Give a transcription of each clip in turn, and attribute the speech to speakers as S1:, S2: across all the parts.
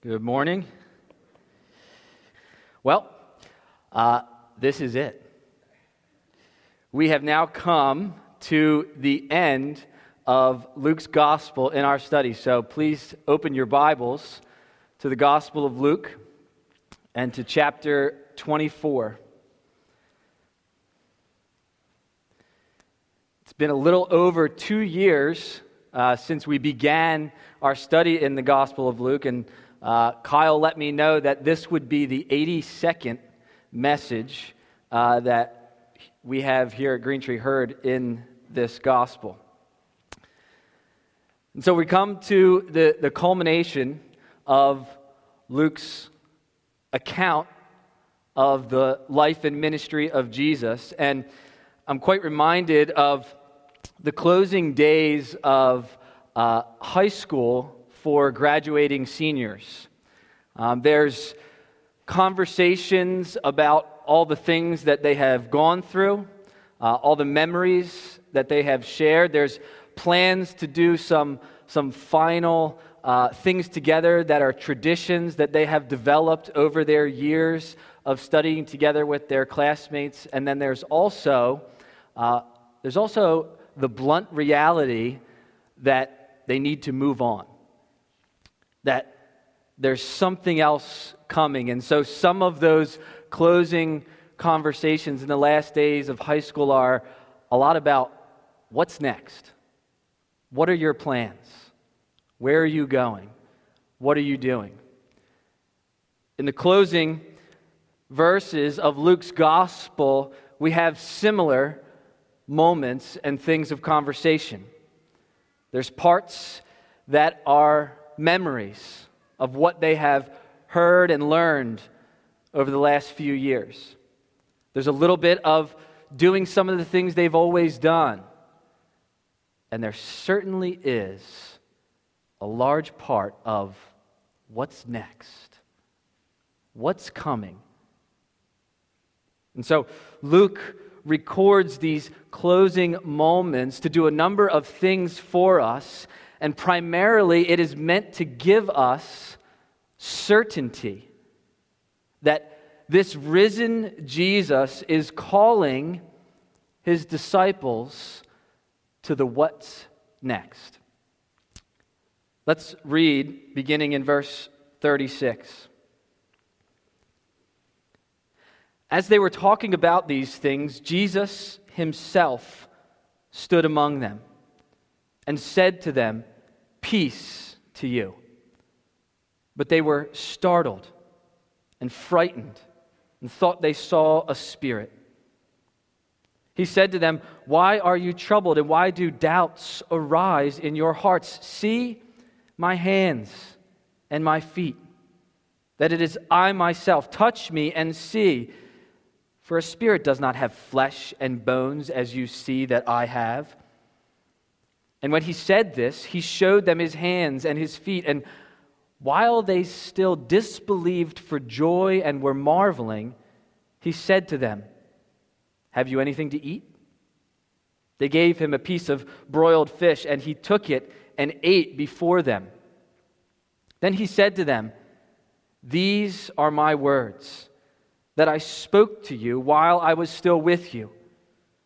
S1: Good morning. Well, uh, this is it. We have now come to the end of Luke's gospel in our study. So please open your Bibles to the Gospel of Luke and to chapter 24. It's been a little over two years uh, since we began our study in the Gospel of Luke, and uh, Kyle let me know that this would be the 82nd message uh, that we have here at Green Tree heard in this Gospel. And so we come to the, the culmination of Luke's account of the life and ministry of Jesus. And I'm quite reminded of the closing days of uh, high school for graduating seniors. Um, there's conversations about all the things that they have gone through, uh, all the memories that they have shared. There's plans to do some, some final uh, things together that are traditions that they have developed over their years of studying together with their classmates. And then there's also, uh, there's also the blunt reality that they need to move on that there's something else coming. And so some of those closing conversations in the last days of high school are a lot about what's next? What are your plans? Where are you going? What are you doing? In the closing verses of Luke's gospel, we have similar moments and things of conversation. There's parts that are memories of what they have heard and learned over the last few years. There's a little bit of doing some of the things they've always done. And there certainly is a large part of what's next, what's coming. And so Luke records these closing moments to do a number of things for us and primarily it is meant to give us certainty that this risen Jesus is calling his disciples to the what's next. Let's read beginning in verse 36. As they were talking about these things, Jesus himself stood among them and said to them, Peace to you. But they were startled and frightened and thought they saw a spirit. He said to them, Why are you troubled and why do doubts arise in your hearts? See my hands and my feet, that it is I myself. Touch me and see. For a spirit does not have flesh and bones as you see that I have. And when he said this, he showed them his hands and his feet. And while they still disbelieved for joy and were marveling, he said to them, Have you anything to eat? They gave him a piece of broiled fish, and he took it and ate before them. Then he said to them, These are my words that I spoke to you while I was still with you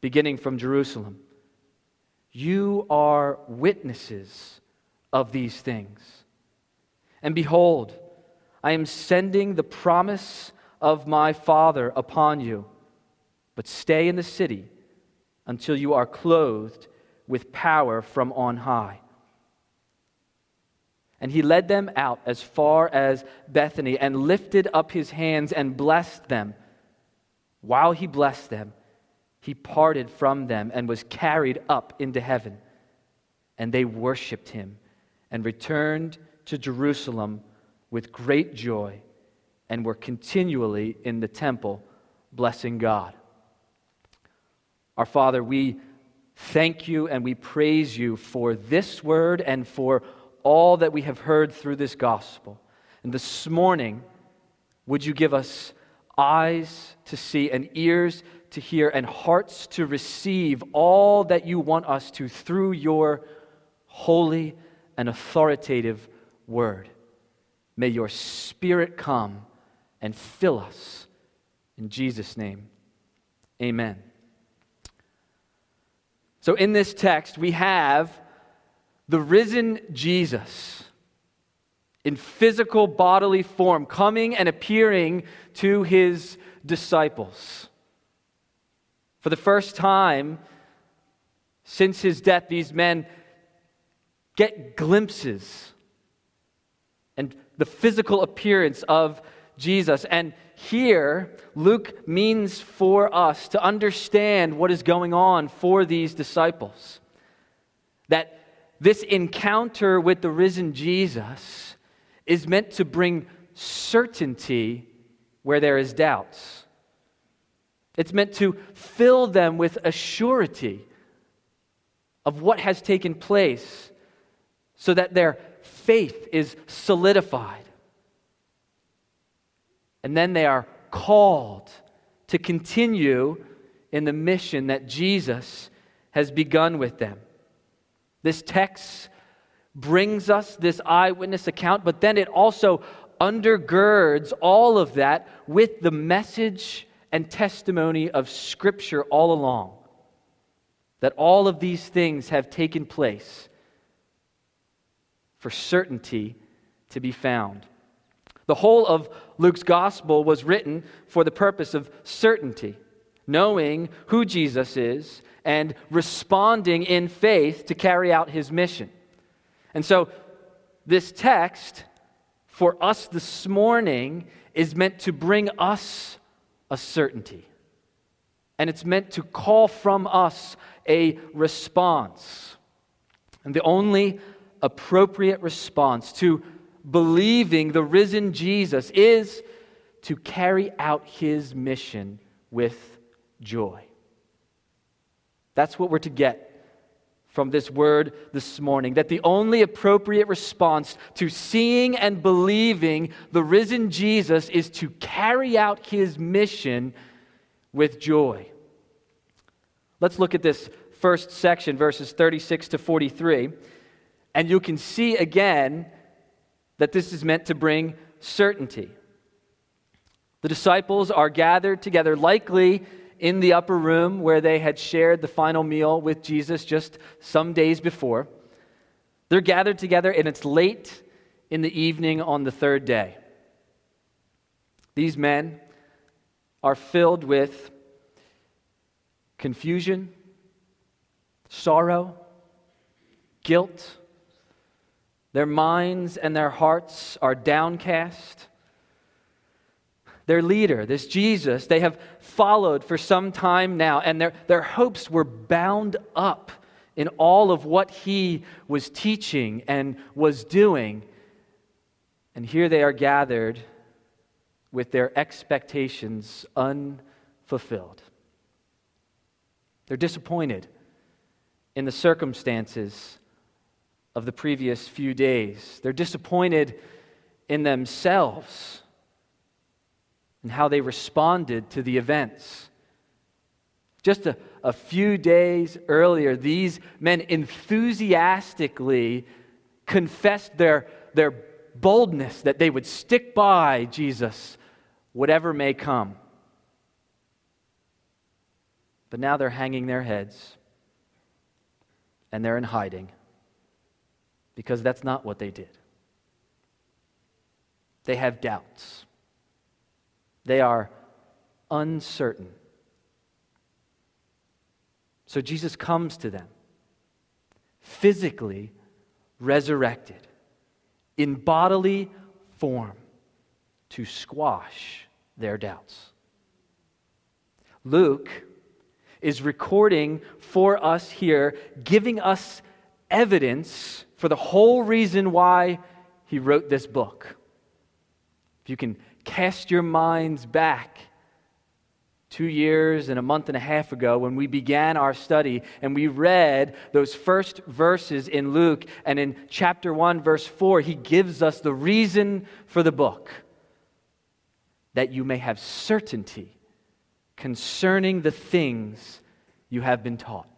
S1: beginning from Jerusalem. You are witnesses of these things. And behold, I am sending the promise of my Father upon you. But stay in the city until you are clothed with power from on high. And he led them out as far as Bethany and lifted up his hands and blessed them. While he blessed them, he parted from them and was carried up into heaven. And they worshiped him and returned to Jerusalem with great joy and were continually in the temple blessing God. Our Father, we thank you and we praise you for this word and for all that we have heard through this gospel. And this morning, would you give us eyes to see and ears to hear and hearts to receive all that you want us to through your holy and authoritative word? May your spirit come and fill us. In Jesus' name, amen. So, in this text, we have the risen Jesus in physical bodily form coming and appearing to his disciples. For the first time since his death, these men get glimpses and the physical appearance of Jesus. And here, Luke means for us to understand what is going on for these disciples. That this encounter with the risen Jesus is meant to bring certainty where there is doubts. It's meant to fill them with a surety of what has taken place so that their faith is solidified. And then they are called to continue in the mission that Jesus has begun with them. This text brings us this eyewitness account, but then it also undergirds all of that with the message and testimony of Scripture all along. That all of these things have taken place for certainty to be found. The whole of Luke's gospel was written for the purpose of certainty, knowing who Jesus is and responding in faith to carry out his mission. And so, this text for us this morning is meant to bring us a certainty. And it's meant to call from us a response. And the only appropriate response to believing the risen Jesus is to carry out his mission with joy. That's what we're to get from this word this morning that the only appropriate response to seeing and believing the risen Jesus is to carry out his mission with joy. Let's look at this first section, verses 36 to 43, and you can see again that this is meant to bring certainty. The disciples are gathered together, likely in the upper room where they had shared the final meal with Jesus just some days before. They're gathered together, and it's late in the evening on the third day. These men are filled with confusion, sorrow, guilt, their minds and their hearts are downcast. Their leader, this Jesus, they have followed for some time now, and their, their hopes were bound up in all of what he was teaching and was doing. And here they are gathered with their expectations unfulfilled. They're disappointed in the circumstances of the previous few days. They're disappointed in themselves and how they responded to the events. Just a, a few days earlier, these men enthusiastically confessed their, their boldness that they would stick by Jesus, whatever may come. But now they're hanging their heads and they're in hiding because that's not what they did. They have doubts, they are uncertain. So Jesus comes to them, physically resurrected, in bodily form, to squash their doubts. Luke is recording for us here, giving us evidence for the whole reason why he wrote this book. if you can cast your minds back two years and a month and a half ago when we began our study and we read those first verses in Luke, and in chapter 1, verse 4, he gives us the reason for the book that you may have certainty concerning the things you have been taught.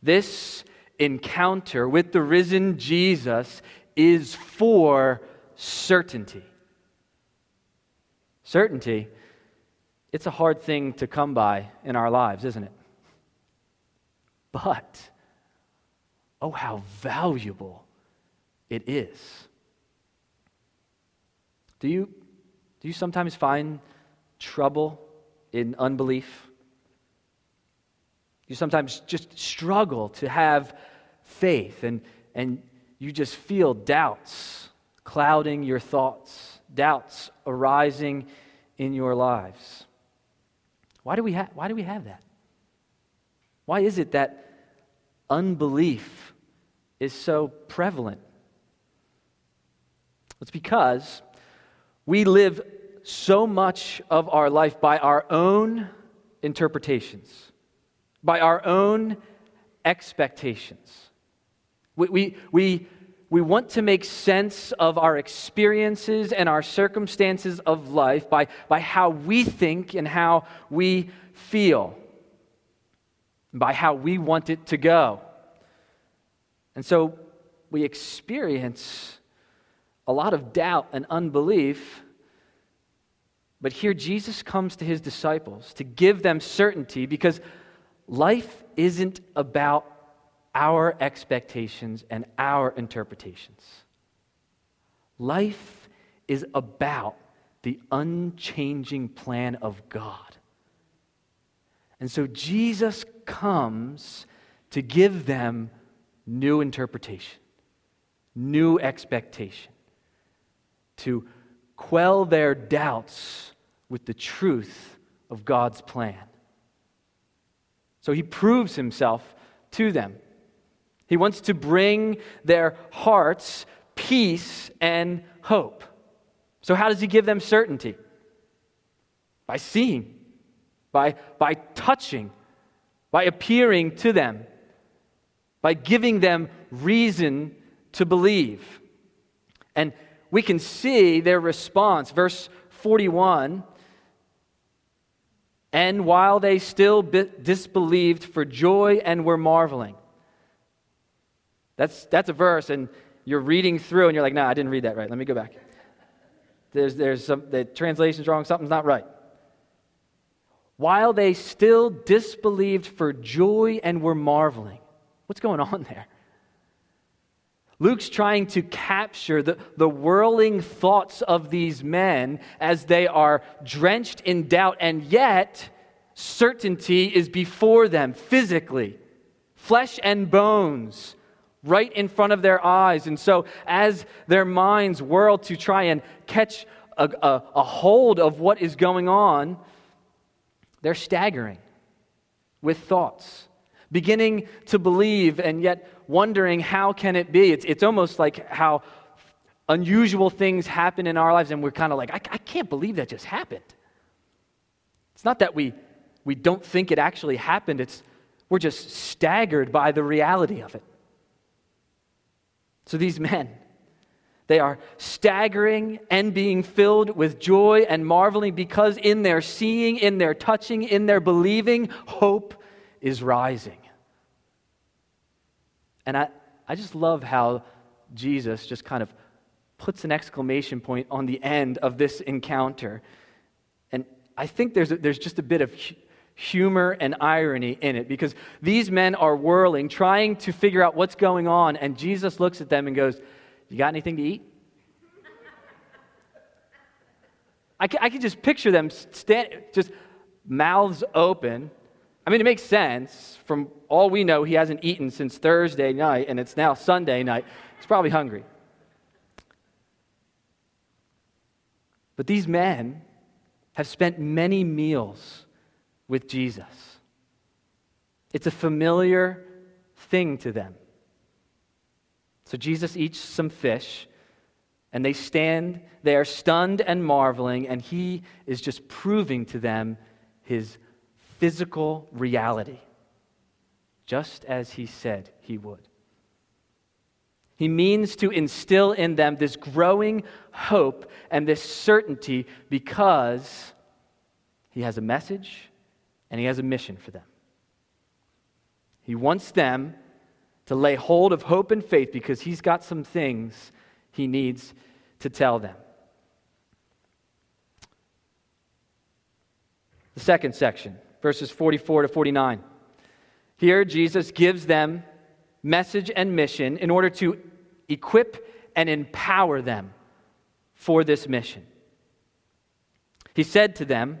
S1: This encounter with the risen Jesus is for certainty. Certainty it's a hard thing to come by in our lives, isn't it? But, oh, how valuable it is. Do you, do you sometimes find trouble in unbelief? You sometimes just struggle to have faith, and, and you just feel doubts clouding your thoughts, doubts arising in your lives. Why do we, ha- why do we have that? Why is it that unbelief is so prevalent? It's because we live so much of our life by our own interpretations, by our own expectations. We, we, we, we want to make sense of our experiences and our circumstances of life by, by how we think and how we feel, by how we want it to go. And so we experience a lot of doubt and unbelief. But here Jesus comes to his disciples to give them certainty because life isn't about our expectations and our interpretations. Life is about the unchanging plan of God. And so Jesus comes to give them new interpretation, new expectation, to quell their doubts with the truth of God's plan. So he proves himself to them. He wants to bring their hearts peace and hope. So, how does he give them certainty? By seeing, by, by touching, by appearing to them, by giving them reason to believe. And we can see their response. Verse 41 And while they still disbelieved for joy and were marveling, that's, that's a verse, and you're reading through, and you're like, no, nah, I didn't read that right. Let me go back. There's, there's some, the translation's wrong, something's not right. While they still disbelieved for joy and were marveling. What's going on there? Luke's trying to capture the, the whirling thoughts of these men as they are drenched in doubt, and yet certainty is before them physically, flesh and bones right in front of their eyes. And so, as their minds whirl to try and catch a, a, a, hold of what is going on, they're staggering with thoughts, beginning to believe and yet wondering how can it be. It's, it's almost like how unusual things happen in our lives, and we're kind of like, I, I can't believe that just happened. It's not that we, we don't think it actually happened, it's we're just staggered by the reality of it. So these men, they are staggering and being filled with joy and marveling because in their seeing, in their touching, in their believing, hope is rising. And I, I just love how Jesus just kind of puts an exclamation point on the end of this encounter. And I think there's, a, there's just a bit of humor and irony in it because these men are whirling, trying to figure out what's going on, and Jesus looks at them and goes, You got anything to eat? I can, I can just picture them stand, just mouths open. I mean, it makes sense. From all we know, he hasn't eaten since Thursday night, and it's now Sunday night. He's probably hungry. But these men have spent many meals with Jesus. It's a familiar thing to them. So Jesus eats some fish, And they stand there stunned and marveling, and he is just proving to them his physical reality, just as he said he would. He means to instill in them this growing hope and this certainty because he has a message and he has a mission for them. He wants them to lay hold of hope and faith because he's got some things he needs to tell them. The second section, verses 44 to 49. Here, Jesus gives them message and mission in order to equip and empower them for this mission. He said to them,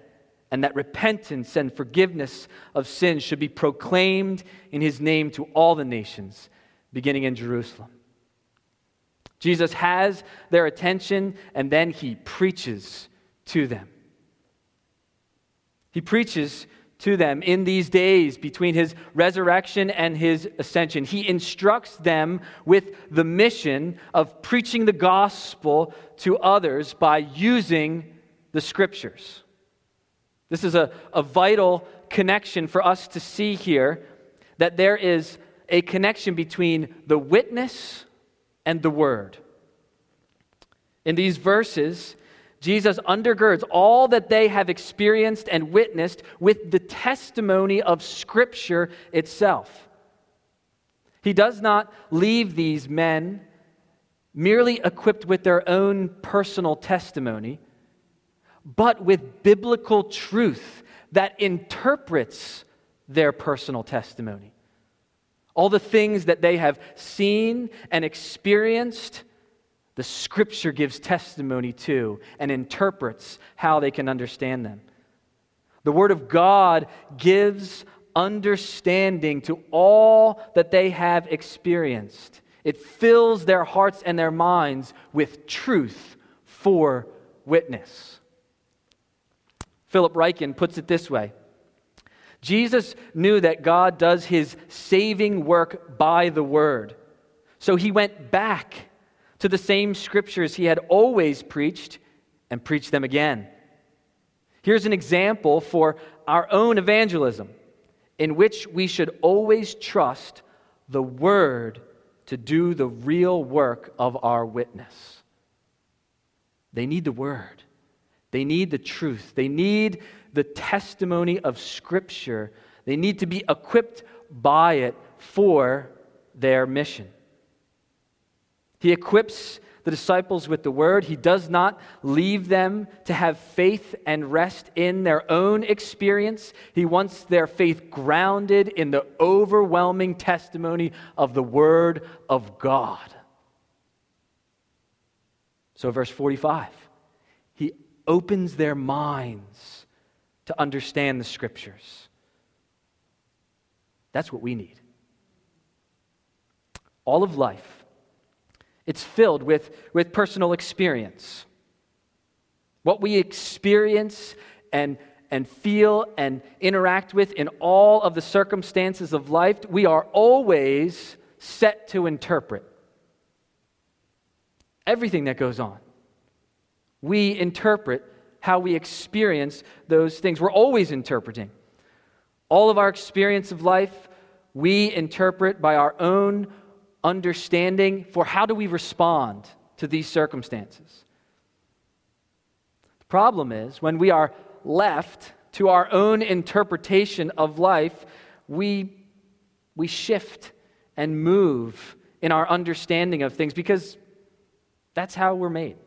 S1: and that repentance and forgiveness of sins should be proclaimed in his name to all the nations, beginning in Jerusalem. Jesus has their attention, and then he preaches to them. He preaches to them in these days between his resurrection and his ascension. He instructs them with the mission of preaching the gospel to others by using the scriptures. This is a, a vital connection for us to see here that there is a connection between the witness and the word. In these verses, Jesus undergirds all that they have experienced and witnessed with the testimony of Scripture itself. He does not leave these men merely equipped with their own personal testimony, but with biblical truth that interprets their personal testimony. All the things that they have seen and experienced the scripture gives testimony to and interprets how they can understand them. The word of God gives understanding to all that they have experienced. It fills their hearts and their minds with truth for witness. Philip Ryken puts it this way Jesus knew that God does his saving work by the word. So he went back to the same scriptures he had always preached and preached them again. Here's an example for our own evangelism in which we should always trust the Word to do the real work of our witness. They need the Word, they need the truth, they need the testimony of Scripture, they need to be equipped by it for their mission. He equips the disciples with the word. He does not leave them to have faith and rest in their own experience. He wants their faith grounded in the overwhelming testimony of the word of God. So, verse 45, he opens their minds to understand the scriptures. That's what we need. All of life it's filled with, with personal experience. What we experience and, and feel and interact with in all of the circumstances of life, we are always set to interpret. Everything that goes on. We interpret how we experience those things. We're always interpreting. All of our experience of life, we interpret by our own understanding for how do we respond to these circumstances. The problem is when we are left to our own interpretation of life, we, we shift and move in our understanding of things because that's how we're made.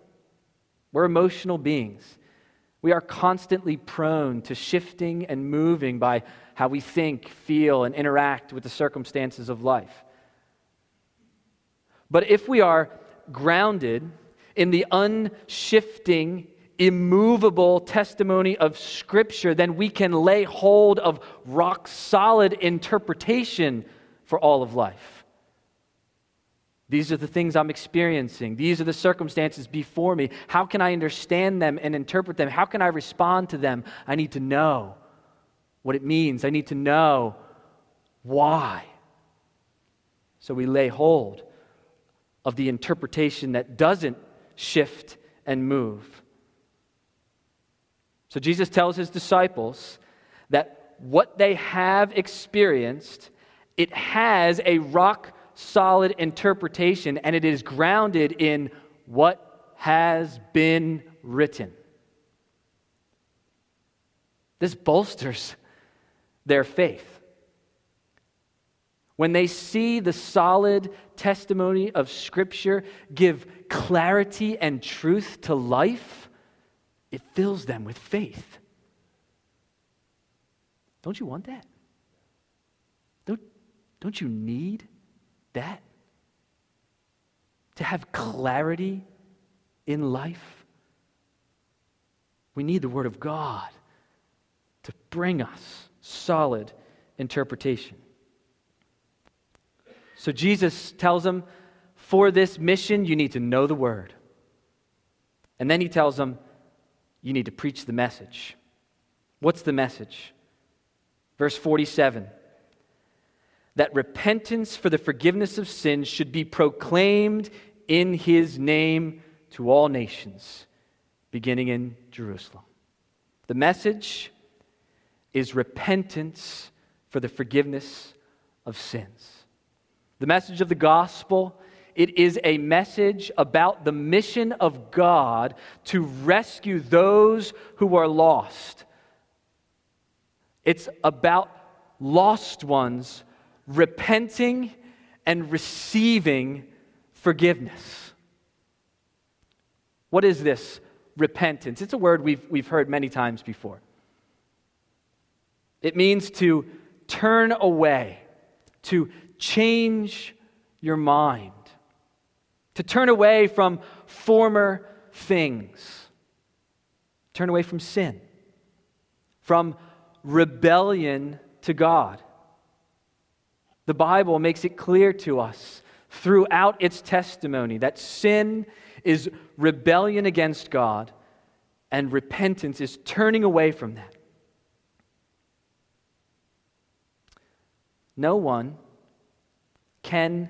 S1: We're emotional beings. We are constantly prone to shifting and moving by how we think, feel, and interact with the circumstances of life. But if we are grounded in the unshifting, immovable testimony of Scripture, then we can lay hold of rock solid interpretation for all of life. These are the things I'm experiencing. These are the circumstances before me. How can I understand them and interpret them? How can I respond to them? I need to know what it means. I need to know why. So we lay hold of the interpretation that doesn't shift and move. So Jesus tells his disciples that what they have experienced, it has a rock solid interpretation and it is grounded in what has been written. This bolsters their faith. When they see the solid testimony of Scripture give clarity and truth to life, it fills them with faith. Don't you want that? Don't, don't you need that? To have clarity in life? We need the Word of God to bring us solid interpretation. So Jesus tells them, for this mission, you need to know the word. And then he tells them, you need to preach the message. What's the message? Verse 47 that repentance for the forgiveness of sins should be proclaimed in his name to all nations, beginning in Jerusalem. The message is repentance for the forgiveness of sins. The message of the gospel, it is a message about the mission of God to rescue those who are lost. It's about lost ones repenting and receiving forgiveness. What is this repentance? It's a word we've, we've heard many times before. It means to turn away, to change your mind, to turn away from former things, turn away from sin, from rebellion to God. The Bible makes it clear to us throughout its testimony that sin is rebellion against God and repentance is turning away from that. No one can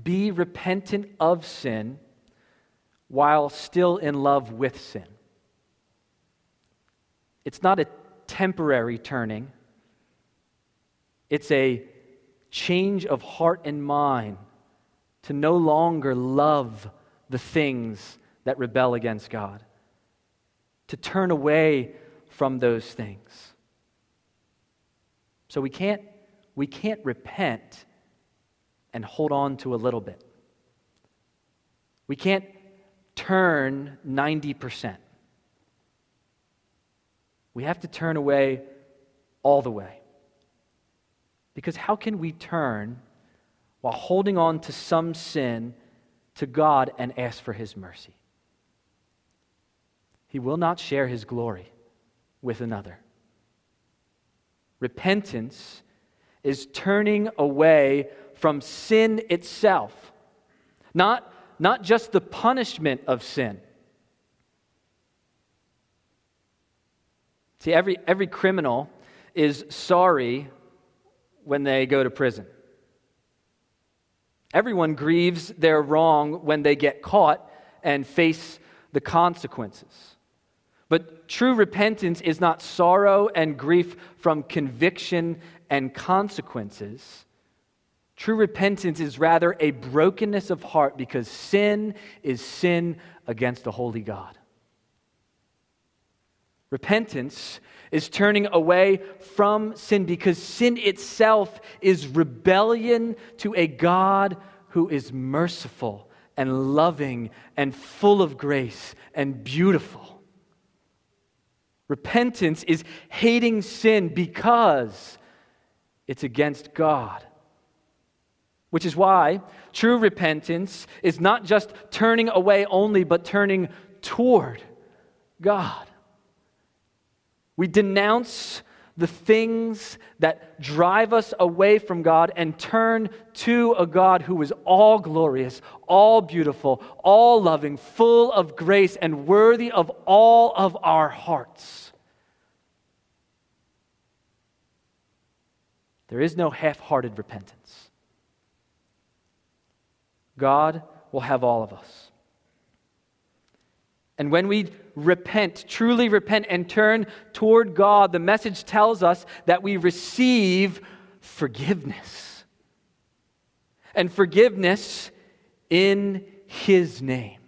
S1: be repentant of sin while still in love with sin. It's not a temporary turning, it's a change of heart and mind to no longer love the things that rebel against God, to turn away from those things. So we can't, we can't repent and hold on to a little bit. We can't turn 90%. We have to turn away all the way. Because how can we turn while holding on to some sin to God and ask for His mercy? He will not share His glory with another. Repentance is turning away from sin itself, not, not just the punishment of sin. See, every, every criminal is sorry when they go to prison. Everyone grieves their wrong when they get caught and face the consequences. But true repentance is not sorrow and grief from conviction and consequences. True repentance is rather a brokenness of heart because sin is sin against the holy God. Repentance is turning away from sin because sin itself is rebellion to a God who is merciful and loving and full of grace and beautiful. Repentance is hating sin because it's against God. Which is why true repentance is not just turning away only, but turning toward God. We denounce the things that drive us away from God and turn to a God who is all glorious, all beautiful, all loving, full of grace, and worthy of all of our hearts. There is no half hearted repentance. God will have all of us. And when we repent, truly repent, and turn toward God, the message tells us that we receive forgiveness. And forgiveness in His name.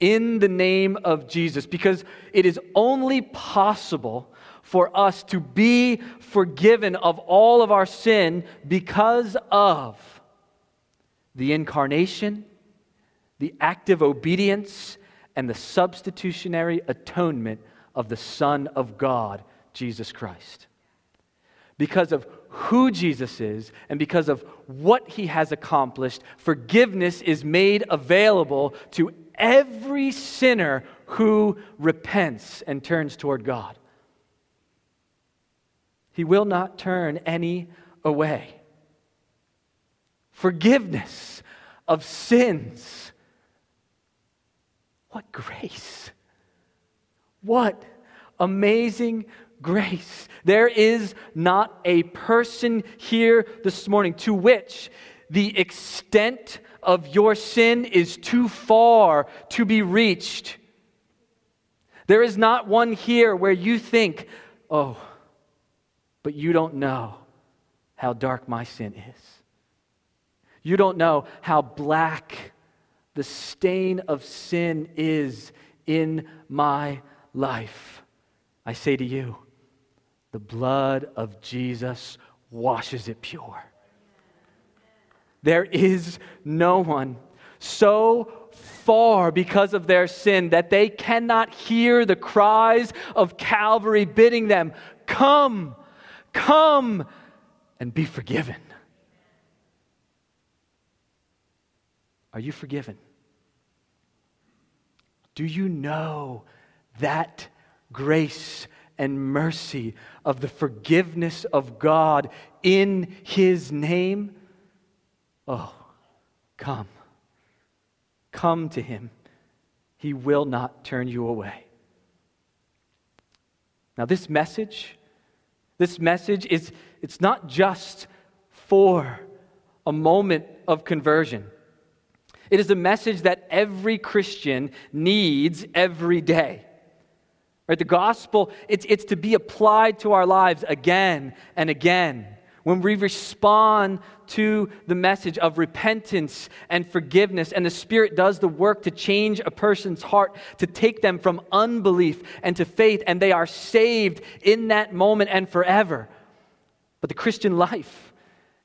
S1: In the name of Jesus. Because it is only possible for us to be forgiven of all of our sin because of the incarnation, the active obedience, and the substitutionary atonement of the Son of God, Jesus Christ. Because of who Jesus is and because of what he has accomplished, forgiveness is made available to every sinner who repents and turns toward God. He will not turn any away. Forgiveness of sins what grace! What amazing grace. There is not a person here this morning to which the extent of your sin is too far to be reached. There is not one here where you think, oh, but you don't know how dark my sin is. You don't know how black the stain of sin is in my life. I say to you, the blood of Jesus washes it pure. There is no one so far because of their sin that they cannot hear the cries of Calvary bidding them, Come, come, and be forgiven. Are you forgiven? Do you know that grace and mercy of the forgiveness of God in His name? Oh, come. Come to Him. He will not turn you away. Now, this message, this message is it's not just for a moment of conversion. It is a message that every Christian needs every day. Right? The gospel, it's, it's to be applied to our lives again and again. When we respond to the message of repentance and forgiveness, and the Spirit does the work to change a person's heart, to take them from unbelief and to faith, and they are saved in that moment and forever. But the Christian life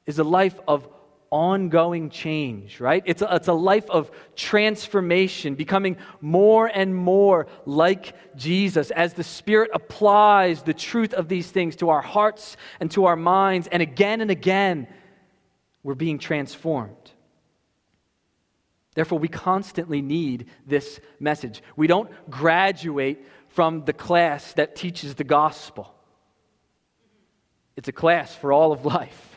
S1: is a life of ongoing change, right? It's a, it's a life of transformation, becoming more and more like Jesus as the Spirit applies the truth of these things to our hearts and to our minds. And again and again, we're being transformed. Therefore, we constantly need this message. We don't graduate from the class that teaches the gospel, it's a class for all of life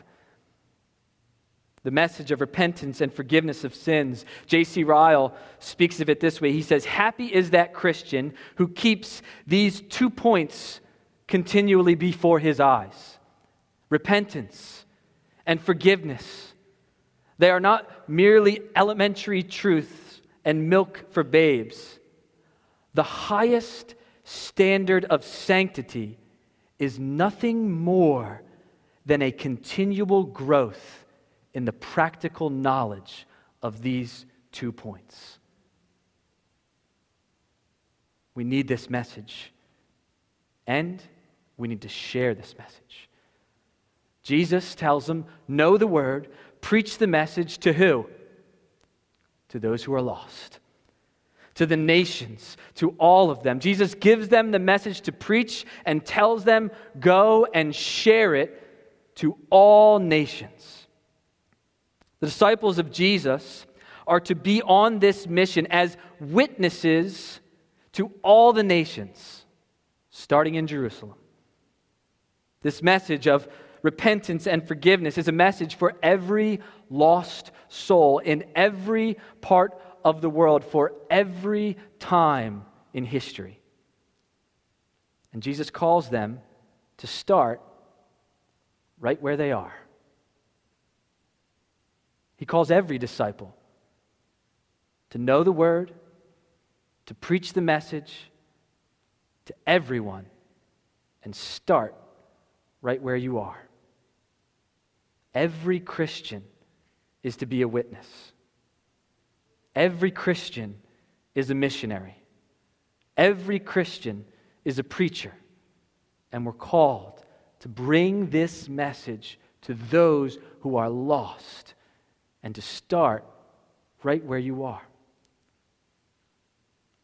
S1: the message of repentance and forgiveness of sins. J.C. Ryle speaks of it this way He says, Happy is that Christian who keeps these two points continually before his eyes repentance and forgiveness. They are not merely elementary truths and milk for babes. The highest standard of sanctity is nothing more than a continual growth in the practical knowledge of these two points. We need this message, and we need to share this message. Jesus tells them, Know the word, preach the message to who? To those who are lost, to the nations, to all of them. Jesus gives them the message to preach and tells them, Go and share it to all nations. The disciples of Jesus are to be on this mission as witnesses to all the nations, starting in Jerusalem. This message of repentance and forgiveness is a message for every lost soul in every part of the world, for every time in history. And Jesus calls them to start right where they are. He calls every disciple to know the word, to preach the message to everyone, and start right where you are. Every Christian is to be a witness. Every Christian is a missionary. Every Christian is a preacher. And we're called to bring this message to those who are lost and to start right where you are.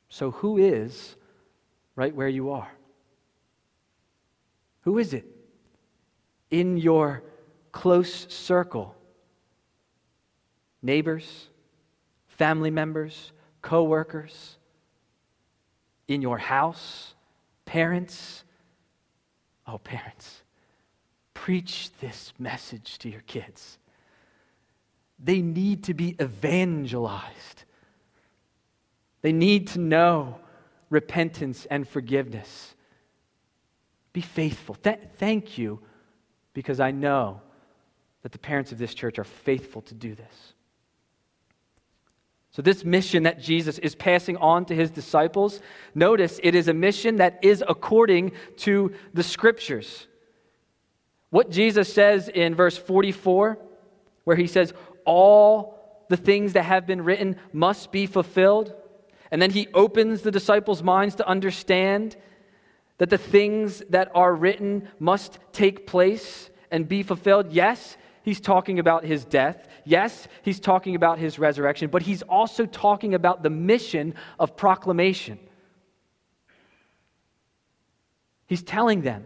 S1: So, who is right where you are? Who is it in your close circle? Neighbors, family members, co workers, in your house, parents. Oh, parents, preach this message to your kids. They need to be evangelized. They need to know repentance and forgiveness. Be faithful. Th- thank you because I know that the parents of this church are faithful to do this. So, this mission that Jesus is passing on to his disciples, notice it is a mission that is according to the scriptures. What Jesus says in verse 44, where he says, All the things that have been written must be fulfilled. And then he opens the disciples' minds to understand that the things that are written must take place and be fulfilled. Yes, he's talking about his death. Yes, he's talking about his resurrection, but he's also talking about the mission of proclamation. He's telling them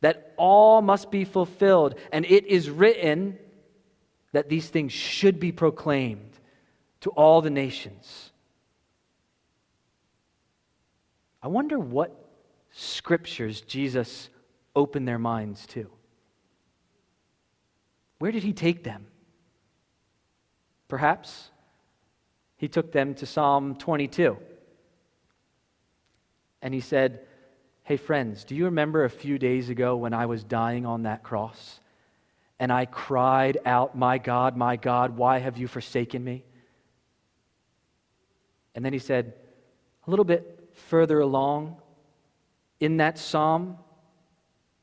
S1: that all must be fulfilled, and it is written that these things should be proclaimed to all the nations. I wonder what scriptures Jesus opened their minds to. Where did he take them? Perhaps he took them to Psalm 22. And he said, Hey, friends, do you remember a few days ago when I was dying on that cross? And I cried out, My God, my God, why have you forsaken me? And then he said, a little bit further along in that psalm,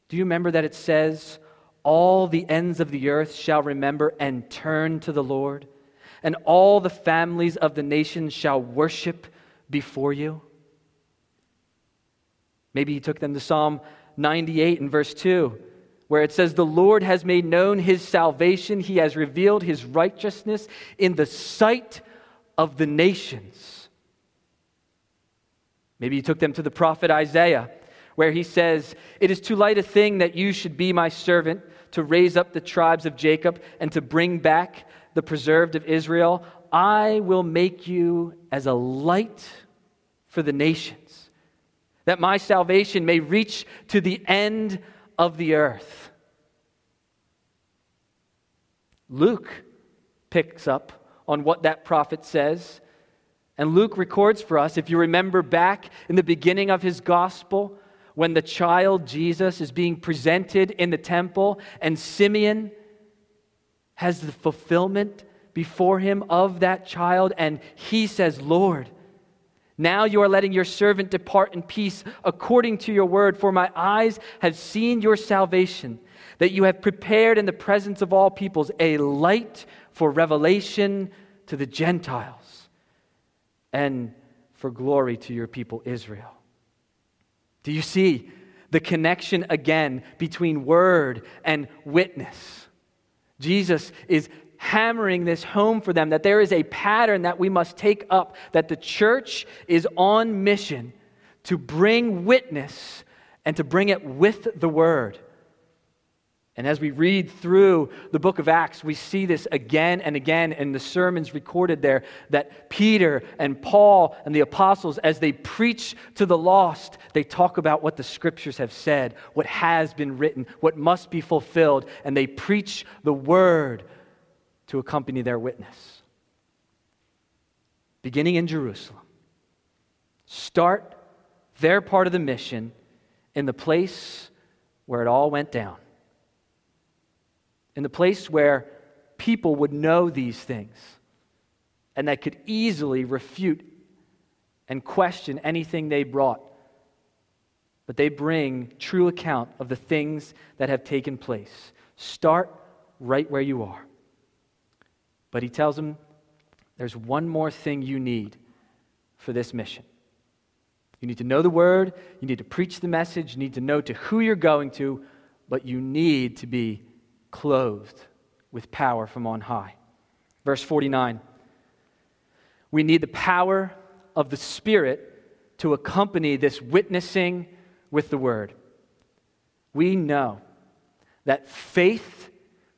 S1: do you remember that it says, All the ends of the earth shall remember and turn to the Lord, and all the families of the nations shall worship before you? Maybe he took them to Psalm 98 and verse 2, where it says, The Lord has made known his salvation, he has revealed his righteousness in the sight of the nations. Maybe he took them to the prophet Isaiah, where he says, It is too light a thing that you should be my servant to raise up the tribes of Jacob and to bring back the preserved of Israel. I will make you as a light for the nations, that my salvation may reach to the end of the earth. Luke picks up on what that prophet says and Luke records for us, if you remember back in the beginning of his gospel, when the child Jesus is being presented in the temple, and Simeon has the fulfillment before him of that child, and he says, Lord, now you are letting your servant depart in peace according to your word, for my eyes have seen your salvation, that you have prepared in the presence of all peoples a light for revelation to the Gentiles and for glory to your people Israel. Do you see the connection again between word and witness? Jesus is hammering this home for them that there is a pattern that we must take up, that the church is on mission to bring witness and to bring it with the word. And as we read through the book of Acts, we see this again and again in the sermons recorded there that Peter and Paul and the apostles, as they preach to the lost, they talk about what the scriptures have said, what has been written, what must be fulfilled, and they preach the word to accompany their witness. Beginning in Jerusalem, start their part of the mission in the place where it all went down in the place where people would know these things and that could easily refute and question anything they brought. But they bring true account of the things that have taken place. Start right where you are. But he tells them there's one more thing you need for this mission. You need to know the word, you need to preach the message, you need to know to who you're going to, but you need to be clothed with power from on high. Verse 49 We need the power of the Spirit to accompany this witnessing with the Word. We know that faith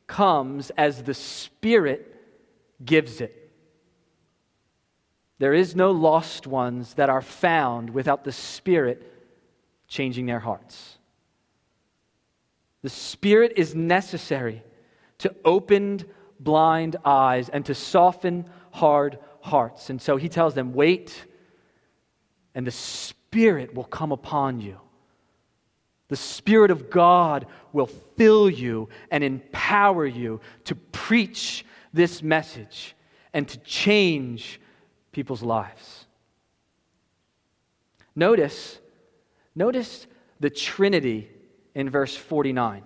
S1: comes as the Spirit gives it. There is no lost ones that are found without the Spirit changing their hearts. The Spirit is necessary to open blind eyes and to soften hard hearts. And so he tells them, Wait, and the Spirit will come upon you. The Spirit of God will fill you and empower you to preach this message and to change people's lives. Notice, notice the Trinity in verse 49.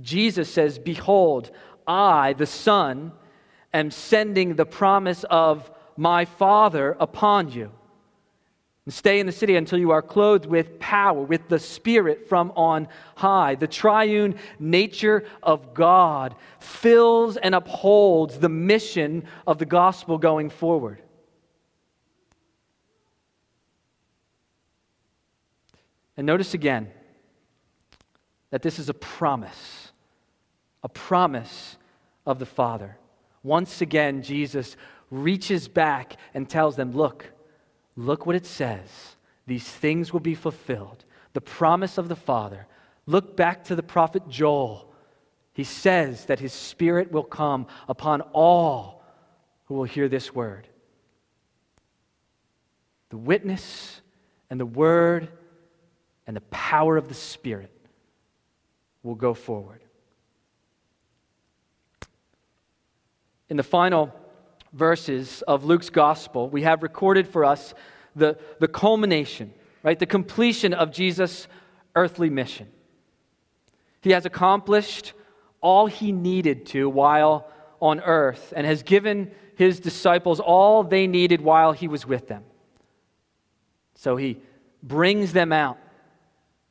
S1: Jesus says, Behold, I, the Son, am sending the promise of my Father upon you. And stay in the city until you are clothed with power, with the Spirit from on high. The triune nature of God fills and upholds the mission of the gospel going forward. And notice again that this is a promise, a promise of the Father. Once again, Jesus reaches back and tells them, Look, look what it says. These things will be fulfilled. The promise of the Father. Look back to the prophet Joel. He says that his Spirit will come upon all who will hear this word. The witness and the word and the power of the Spirit will go forward. In the final verses of Luke's gospel, we have recorded for us the, the culmination, right? The completion of Jesus' earthly mission. He has accomplished all he needed to while on earth and has given his disciples all they needed while he was with them. So he brings them out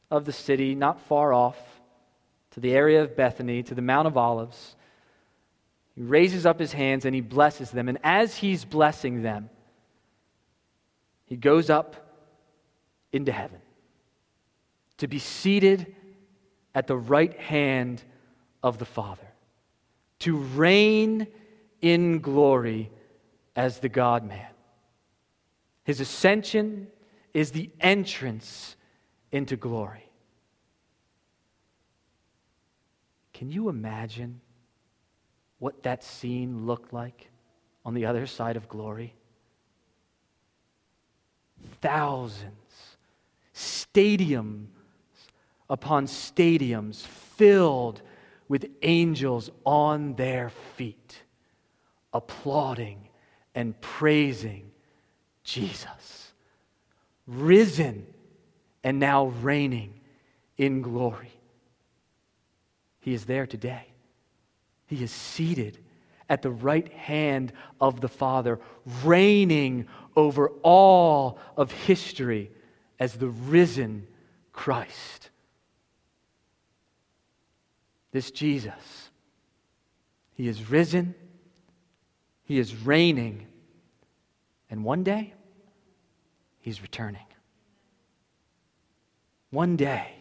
S1: of the city, not far off, to the area of Bethany, to the Mount of Olives. He raises up his hands and he blesses them. And as he's blessing them, he goes up into heaven to be seated at the right hand of the Father, to reign in glory as the God man. His ascension is the entrance into glory. Can you imagine what that scene looked like on the other side of glory? Thousands, stadiums upon stadiums filled with angels on their feet, applauding and praising Jesus, risen and now reigning in glory. He is there today. He is seated at the right hand of the Father, reigning over all of history as the risen Christ. This Jesus, He is risen, He is reigning, and one day, He's returning. One day,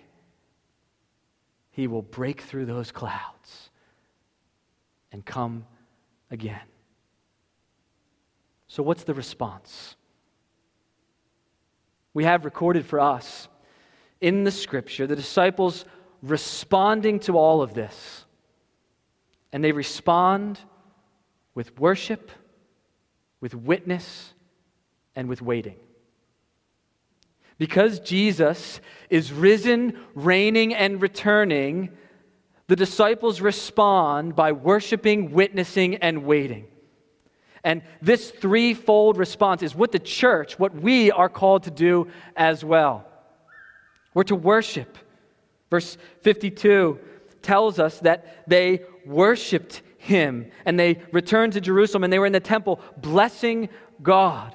S1: he will break through those clouds and come again. So, what's the response? We have recorded for us in the scripture the disciples responding to all of this. And they respond with worship, with witness, and with waiting. Because Jesus is risen, reigning, and returning, the disciples respond by worshiping, witnessing, and waiting. And this threefold response is what the church, what we are called to do as well. We're to worship. Verse 52 tells us that they worshiped him and they returned to Jerusalem and they were in the temple blessing God.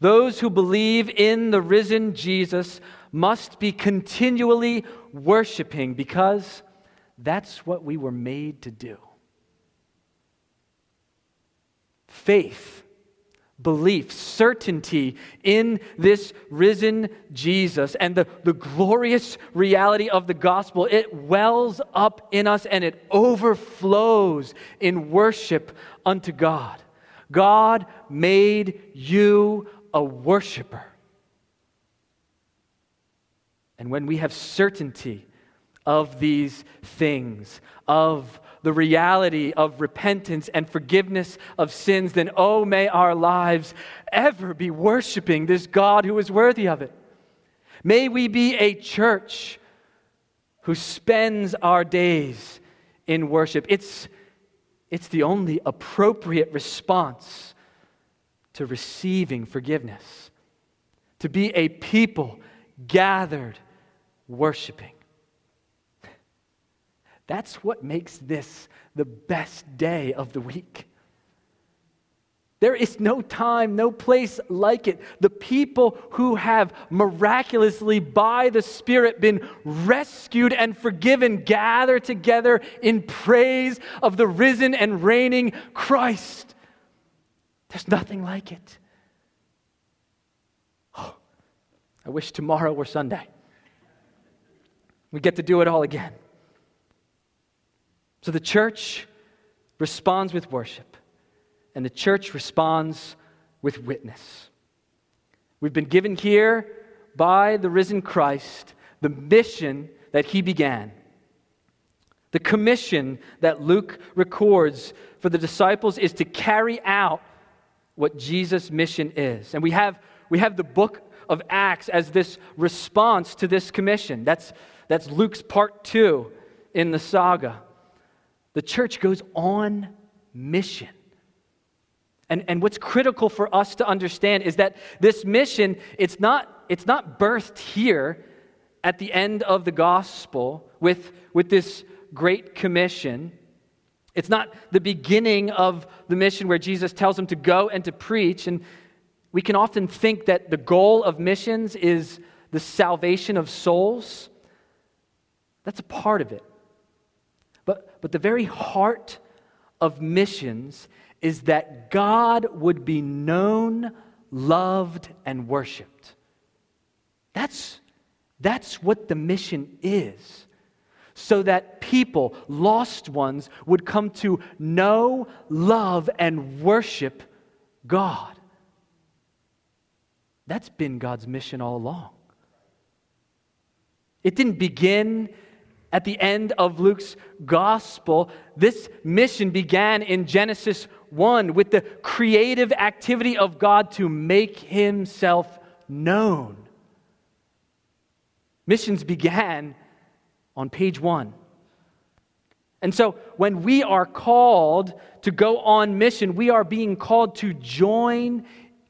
S1: Those who believe in the risen Jesus must be continually worshiping because that's what we were made to do. Faith, belief, certainty in this risen Jesus and the, the glorious reality of the gospel, it wells up in us and it overflows in worship unto God. God made you a worshiper. And when we have certainty of these things, of the reality of repentance and forgiveness of sins, then oh, may our lives ever be worshiping this God who is worthy of it. May we be a church who spends our days in worship. It's, it's the only appropriate response to receiving forgiveness, to be a people gathered worshiping. That's what makes this the best day of the week. There is no time, no place like it. The people who have miraculously, by the Spirit, been rescued and forgiven gather together in praise of the risen and reigning Christ. There's nothing like it. Oh, I wish tomorrow were Sunday. We get to do it all again. So the church responds with worship, and the church responds with witness. We've been given here by the risen Christ the mission that he began. The commission that Luke records for the disciples is to carry out what Jesus' mission is. And we have, we have the book of Acts as this response to this commission. That's, that's Luke's part two in the saga. The church goes on mission. And, and what's critical for us to understand is that this mission, it's not, it's not birthed here at the end of the gospel with, with this great commission. It's not the beginning of the mission where Jesus tells them to go and to preach. And we can often think that the goal of missions is the salvation of souls. That's a part of it. But, the very heart of missions is that God would be known, loved, and worshiped. That's, that's what the mission is so that people, lost ones, would come to know, love, and worship God. That's been God's mission all along. It didn't begin at the end of Luke's gospel. This mission began in Genesis 1 with the creative activity of God to make himself known. Missions began on page one. And so, when we are called to go on mission, we are being called to join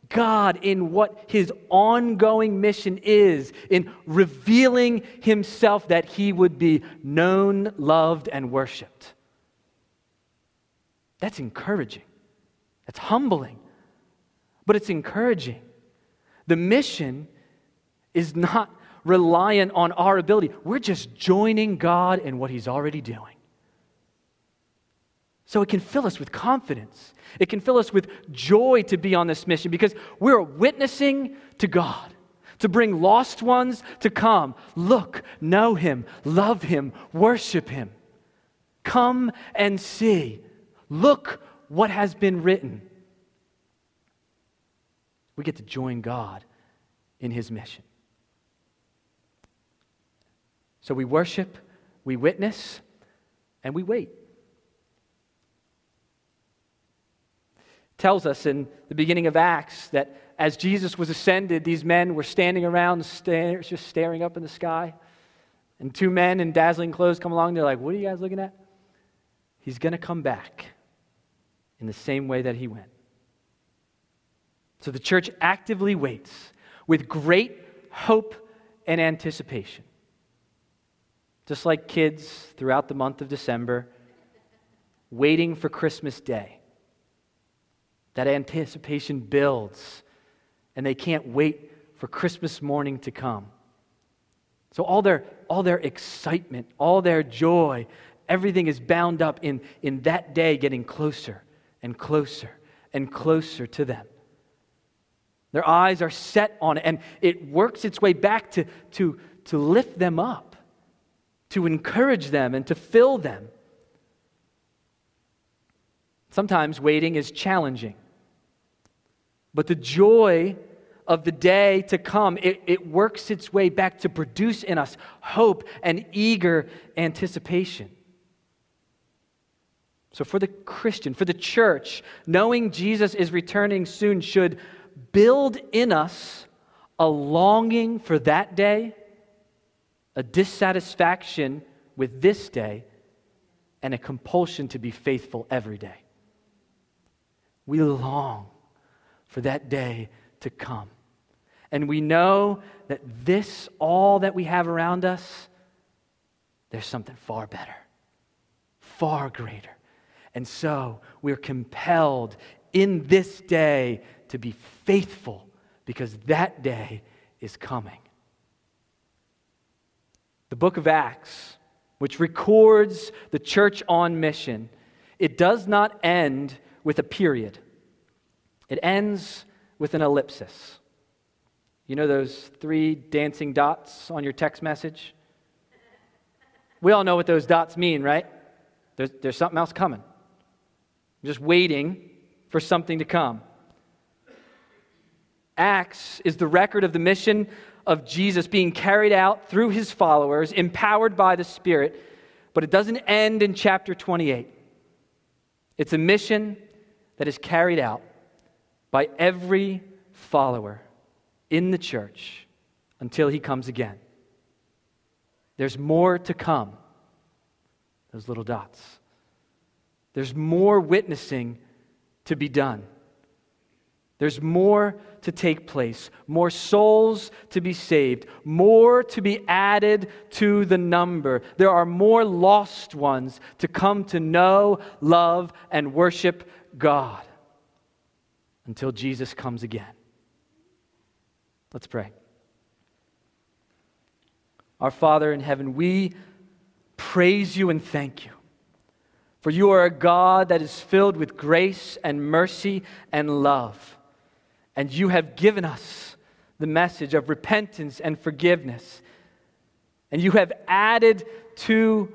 S1: God in what his ongoing mission is, in revealing himself that he would be known, loved, and worshiped. That's encouraging. That's humbling. But it's encouraging. The mission is not reliant on our ability. We're just joining God in what He's already doing. So it can fill us with confidence. It can fill us with joy to be on this mission because we're witnessing to God. to bring lost ones to come, look, know him, love him, worship him. Come and see. Look what has been written. We get to join God in his mission. So we worship, we witness, and we wait. Tells us in the beginning of Acts that as Jesus was ascended, these men were standing around, stare, just staring up in the sky. And two men in dazzling clothes come along. They're like, What are you guys looking at? He's going to come back in the same way that he went. So the church actively waits with great hope and anticipation. Just like kids throughout the month of December, waiting for Christmas Day. That anticipation builds, and they can't wait for Christmas morning to come. So, all their, all their excitement, all their joy, everything is bound up in, in that day getting closer and closer and closer to them. Their eyes are set on it, and it works its way back to, to, to lift them up, to encourage them, and to fill them. Sometimes waiting is challenging. But the joy of the day to come, it, it works its way back to produce in us hope and eager anticipation. So, for the Christian, for the church, knowing Jesus is returning soon should build in us a longing for that day, a dissatisfaction with this day, and a compulsion to be faithful every day. We long for that day to come. And we know that this, all that we have around us, there's something far better, far greater. And so we're compelled in this day to be faithful because that day is coming. The book of Acts, which records the church on mission, it does not end with a period. It ends with an ellipsis. You know those three dancing dots on your text message? We all know what those dots mean, right? There's, there's something else coming. I'm just waiting for something to come. Acts is the record of the mission of Jesus being carried out through his followers, empowered by the Spirit, but it doesn't end in chapter 28. It's a mission that is carried out by every follower in the church until he comes again. There's more to come. Those little dots. There's more witnessing to be done. There's more to take place, more souls to be saved, more to be added to the number. There are more lost ones to come to know, love, and worship God until Jesus comes again. Let's pray. Our Father in heaven, we praise you and thank you. For you are a God that is filled with grace and mercy and love. And you have given us the message of repentance and forgiveness. And you have added to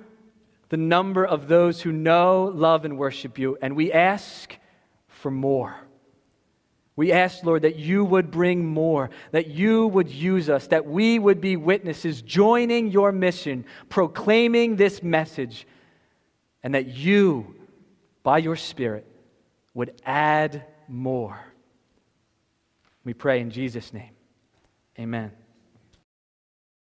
S1: the number of those who know, love, and worship you. And we ask for more. We ask, Lord, that you would bring more, that you would use us, that we would be witnesses joining your mission, proclaiming this message, and that you, by your Spirit, would add more. We pray in Jesus' name. Amen.